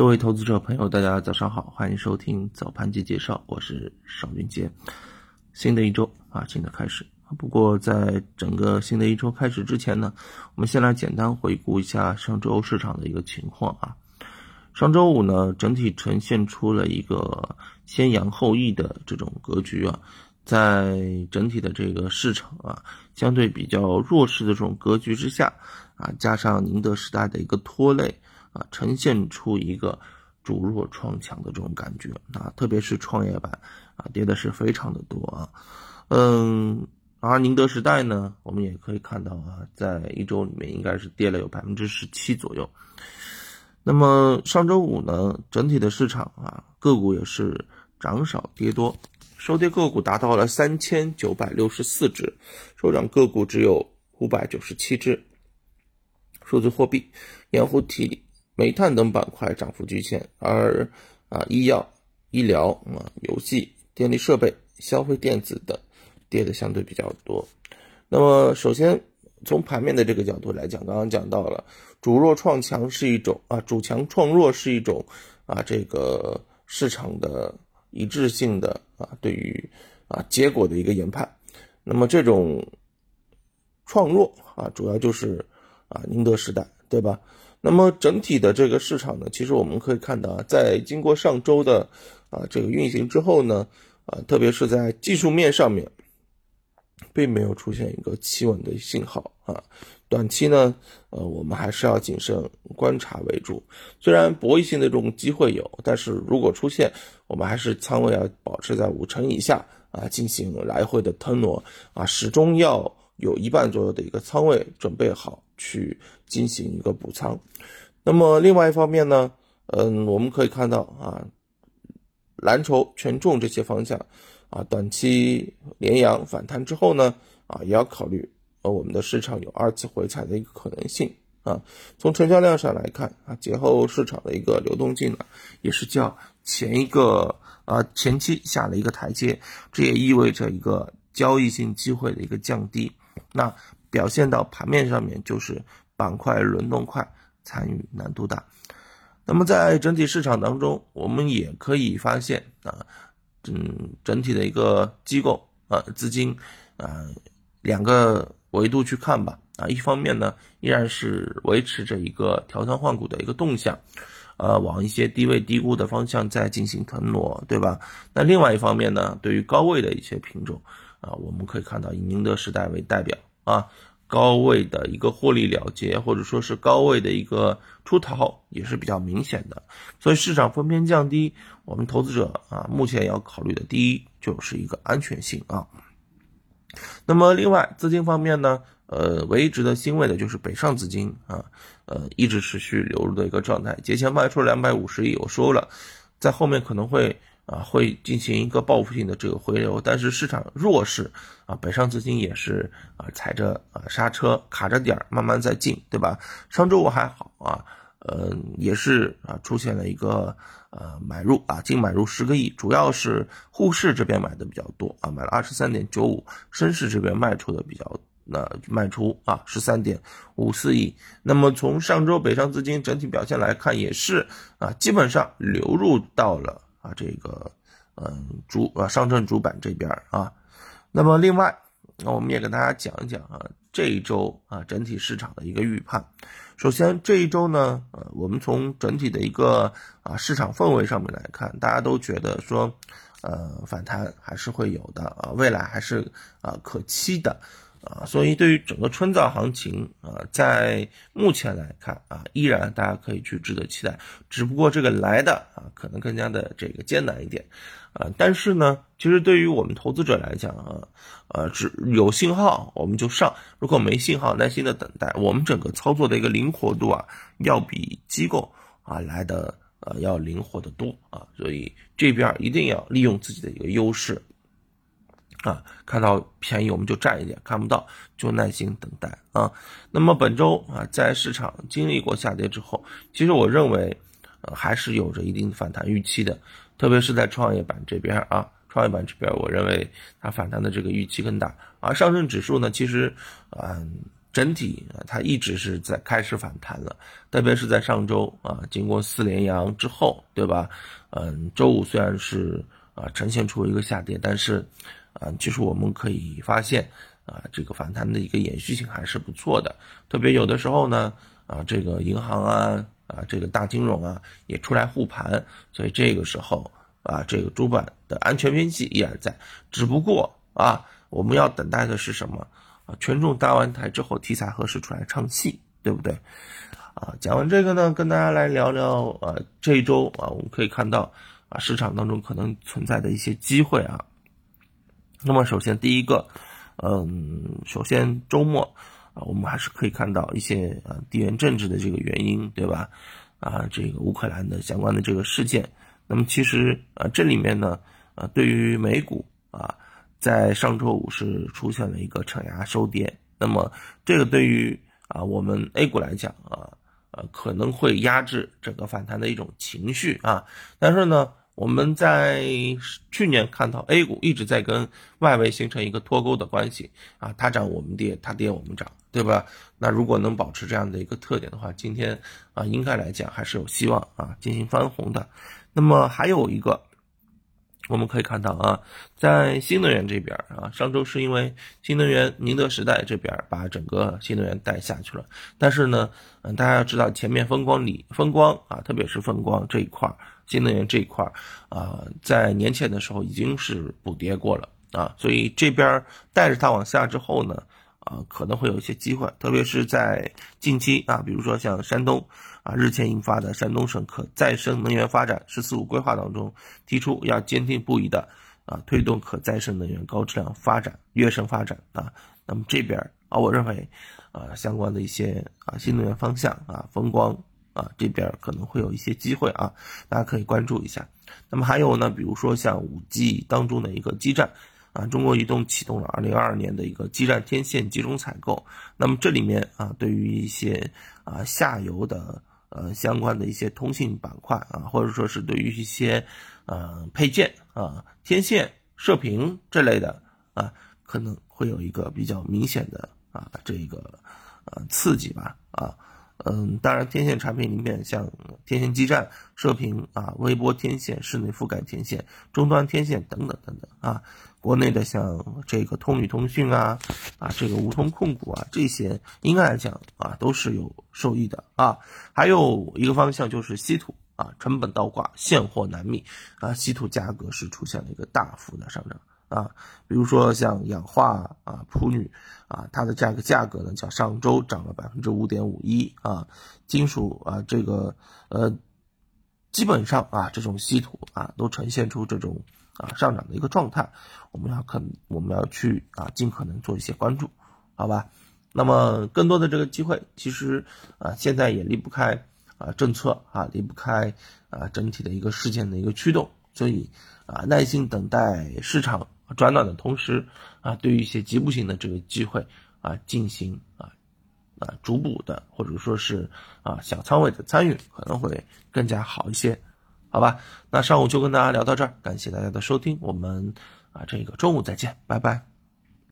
各位投资者朋友，大家早上好，欢迎收听早盘及介绍，我是邵俊杰。新的一周啊，新的开始。不过在整个新的一周开始之前呢，我们先来简单回顾一下上周市场的一个情况啊。上周五呢，整体呈现出了一个先扬后抑的这种格局啊，在整体的这个市场啊，相对比较弱势的这种格局之下啊，加上宁德时代的一个拖累。啊，呈现出一个主弱创强的这种感觉啊，特别是创业板啊，跌的是非常的多啊，嗯，而宁德时代呢，我们也可以看到啊，在一周里面应该是跌了有百分之十七左右。那么上周五呢，整体的市场啊，个股也是涨少跌多，收跌个股达到了三千九百六十四只，收涨个股只有五百九十七只。数字货币、盐湖体。煤炭等板块涨幅居前，而啊医药、医疗啊游戏、电力设备、消费电子等跌的相对比较多。那么首先从盘面的这个角度来讲，刚刚讲到了主弱创强是一种啊主强创弱是一种啊这个市场的一致性的啊对于啊结果的一个研判。那么这种创弱啊主要就是啊宁德时代，对吧？那么整体的这个市场呢，其实我们可以看到啊，在经过上周的啊这个运行之后呢，啊特别是在技术面上面，并没有出现一个企稳的信号啊。短期呢，呃我们还是要谨慎观察为主。虽然博弈性的这种机会有，但是如果出现，我们还是仓位要保持在五成以下啊，进行来回的腾挪啊，始终要。有一半左右的一个仓位准备好去进行一个补仓，那么另外一方面呢，嗯，我们可以看到啊，蓝筹、权重这些方向啊，短期连阳反弹之后呢，啊，也要考虑呃我们的市场有二次回踩的一个可能性啊。从成交量上来看啊，节后市场的一个流动性呢，也是较前一个啊前期下了一个台阶，这也意味着一个交易性机会的一个降低。那表现到盘面上面就是板块轮动快，参与难度大。那么在整体市场当中，我们也可以发现啊，嗯，整体的一个机构啊资金啊两个维度去看吧啊，一方面呢依然是维持着一个调仓换股的一个动向，呃，往一些低位低估的方向在进行腾挪，对吧？那另外一方面呢，对于高位的一些品种。啊，我们可以看到以宁德时代为代表啊，高位的一个获利了结，或者说是高位的一个出逃也是比较明显的。所以市场分偏降低，我们投资者啊，目前要考虑的第一就是一个安全性啊。那么另外资金方面呢，呃，唯一值得欣慰的就是北上资金啊，呃，一直持续流入的一个状态，节前卖出两百五十亿，我说了，在后面可能会。啊，会进行一个报复性的这个回流，但是市场弱势啊，北上资金也是啊踩着啊刹车卡着点儿，慢慢在进，对吧？上周五还好啊，嗯，也是啊出现了一个呃买入啊净买入十个亿，主要是沪市这边买的比较多啊，买了二十三点九五，深市这边卖出的比较那卖出啊十三点五四亿。那么从上周北上资金整体表现来看，也是啊基本上流入到了。啊，这个，嗯，主啊，上证主板这边啊，那么另外，那我们也跟大家讲一讲啊，这一周啊，整体市场的一个预判。首先这一周呢，呃，我们从整体的一个啊市场氛围上面来看，大家都觉得说，呃，反弹还是会有的啊，未来还是啊可期的。啊，所以对于整个春造行情啊，在目前来看啊，依然大家可以去值得期待。只不过这个来的啊，可能更加的这个艰难一点啊。但是呢，其实对于我们投资者来讲啊，呃，只有信号我们就上，如果没信号，耐心的等待。我们整个操作的一个灵活度啊，要比机构啊来的呃要灵活的多啊。所以这边一定要利用自己的一个优势。啊，看到便宜我们就占一点，看不到就耐心等待啊。那么本周啊，在市场经历过下跌之后，其实我认为，呃，还是有着一定反弹预期的，特别是在创业板这边啊，创业板这边，我认为它反弹的这个预期更大。而上证指数呢，其实，嗯，整体，它一直是在开始反弹了，特别是在上周啊，经过四连阳之后，对吧？嗯，周五虽然是啊呈现出一个下跌，但是啊，其实我们可以发现啊，这个反弹的一个延续性还是不错的。特别有的时候呢，啊，这个银行啊，啊，这个大金融啊，也出来护盘，所以这个时候啊，这个主板的安全边际依然在，只不过啊，我们要等待的是什么？啊权重搭完台之后，题材何时出来唱戏，对不对？啊，讲完这个呢，跟大家来聊聊啊，这一周啊，我们可以看到啊，市场当中可能存在的一些机会啊。那么，首先第一个，嗯，首先周末啊，我们还是可以看到一些啊地缘政治的这个原因，对吧？啊，这个乌克兰的相关的这个事件。那么，其实啊，这里面呢，啊，对于美股啊。在上周五是出现了一个承压收跌，那么这个对于啊我们 A 股来讲啊，呃可能会压制整个反弹的一种情绪啊。但是呢，我们在去年看到 A 股一直在跟外围形成一个脱钩的关系啊，它涨我们跌，它跌我们涨，对吧？那如果能保持这样的一个特点的话，今天啊应该来讲还是有希望啊进行翻红的。那么还有一个。我们可以看到啊，在新能源这边啊，上周是因为新能源宁德时代这边把整个新能源带下去了。但是呢，嗯，大家要知道前面风光里风光啊，特别是风光这一块新能源这一块啊，在年前的时候已经是补跌过了啊，所以这边带着它往下之后呢。啊，可能会有一些机会，特别是在近期啊，比如说像山东啊，日前印发的《山东省可再生能源发展“十四五”规划》当中，提出要坚定不移的啊，推动可再生能源高质量发展、跃升发展啊。那么这边啊，我认为啊，相关的一些啊新能源方向啊，风光啊这边可能会有一些机会啊，大家可以关注一下。那么还有呢，比如说像五 G 当中的一个基站。啊，中国移动启动了二零二二年的一个基站天线集中采购。那么这里面啊，对于一些啊下游的呃相关的一些通信板块啊，或者说是对于一些呃配件啊、天线、射频这类的啊，可能会有一个比较明显的啊这个呃刺激吧啊。嗯，当然，天线产品里面像天线基站、射频啊、微波天线、室内覆盖天线、终端天线等等等等啊。国内的像这个通宇通讯啊，啊这个梧通控股啊，这些应该来讲啊都是有受益的啊。还有一个方向就是稀土啊，成本倒挂，现货难觅啊，稀土价格是出现了一个大幅的上涨。啊，比如说像氧化啊、普铝啊，它的价格价格呢，像上周涨了百分之五点五一啊，金属啊，这个呃，基本上啊，这种稀土啊，都呈现出这种啊上涨的一个状态，我们要可我们要去啊，尽可能做一些关注，好吧？那么更多的这个机会，其实啊，现在也离不开啊政策啊，离不开啊整体的一个事件的一个驱动，所以啊，耐心等待市场。转暖的同时啊，对于一些局部性的这个机会啊，进行啊啊逐步的或者说是啊小仓位的参与，可能会更加好一些，好吧？那上午就跟大家聊到这儿，感谢大家的收听，我们啊这个中午再见，拜拜。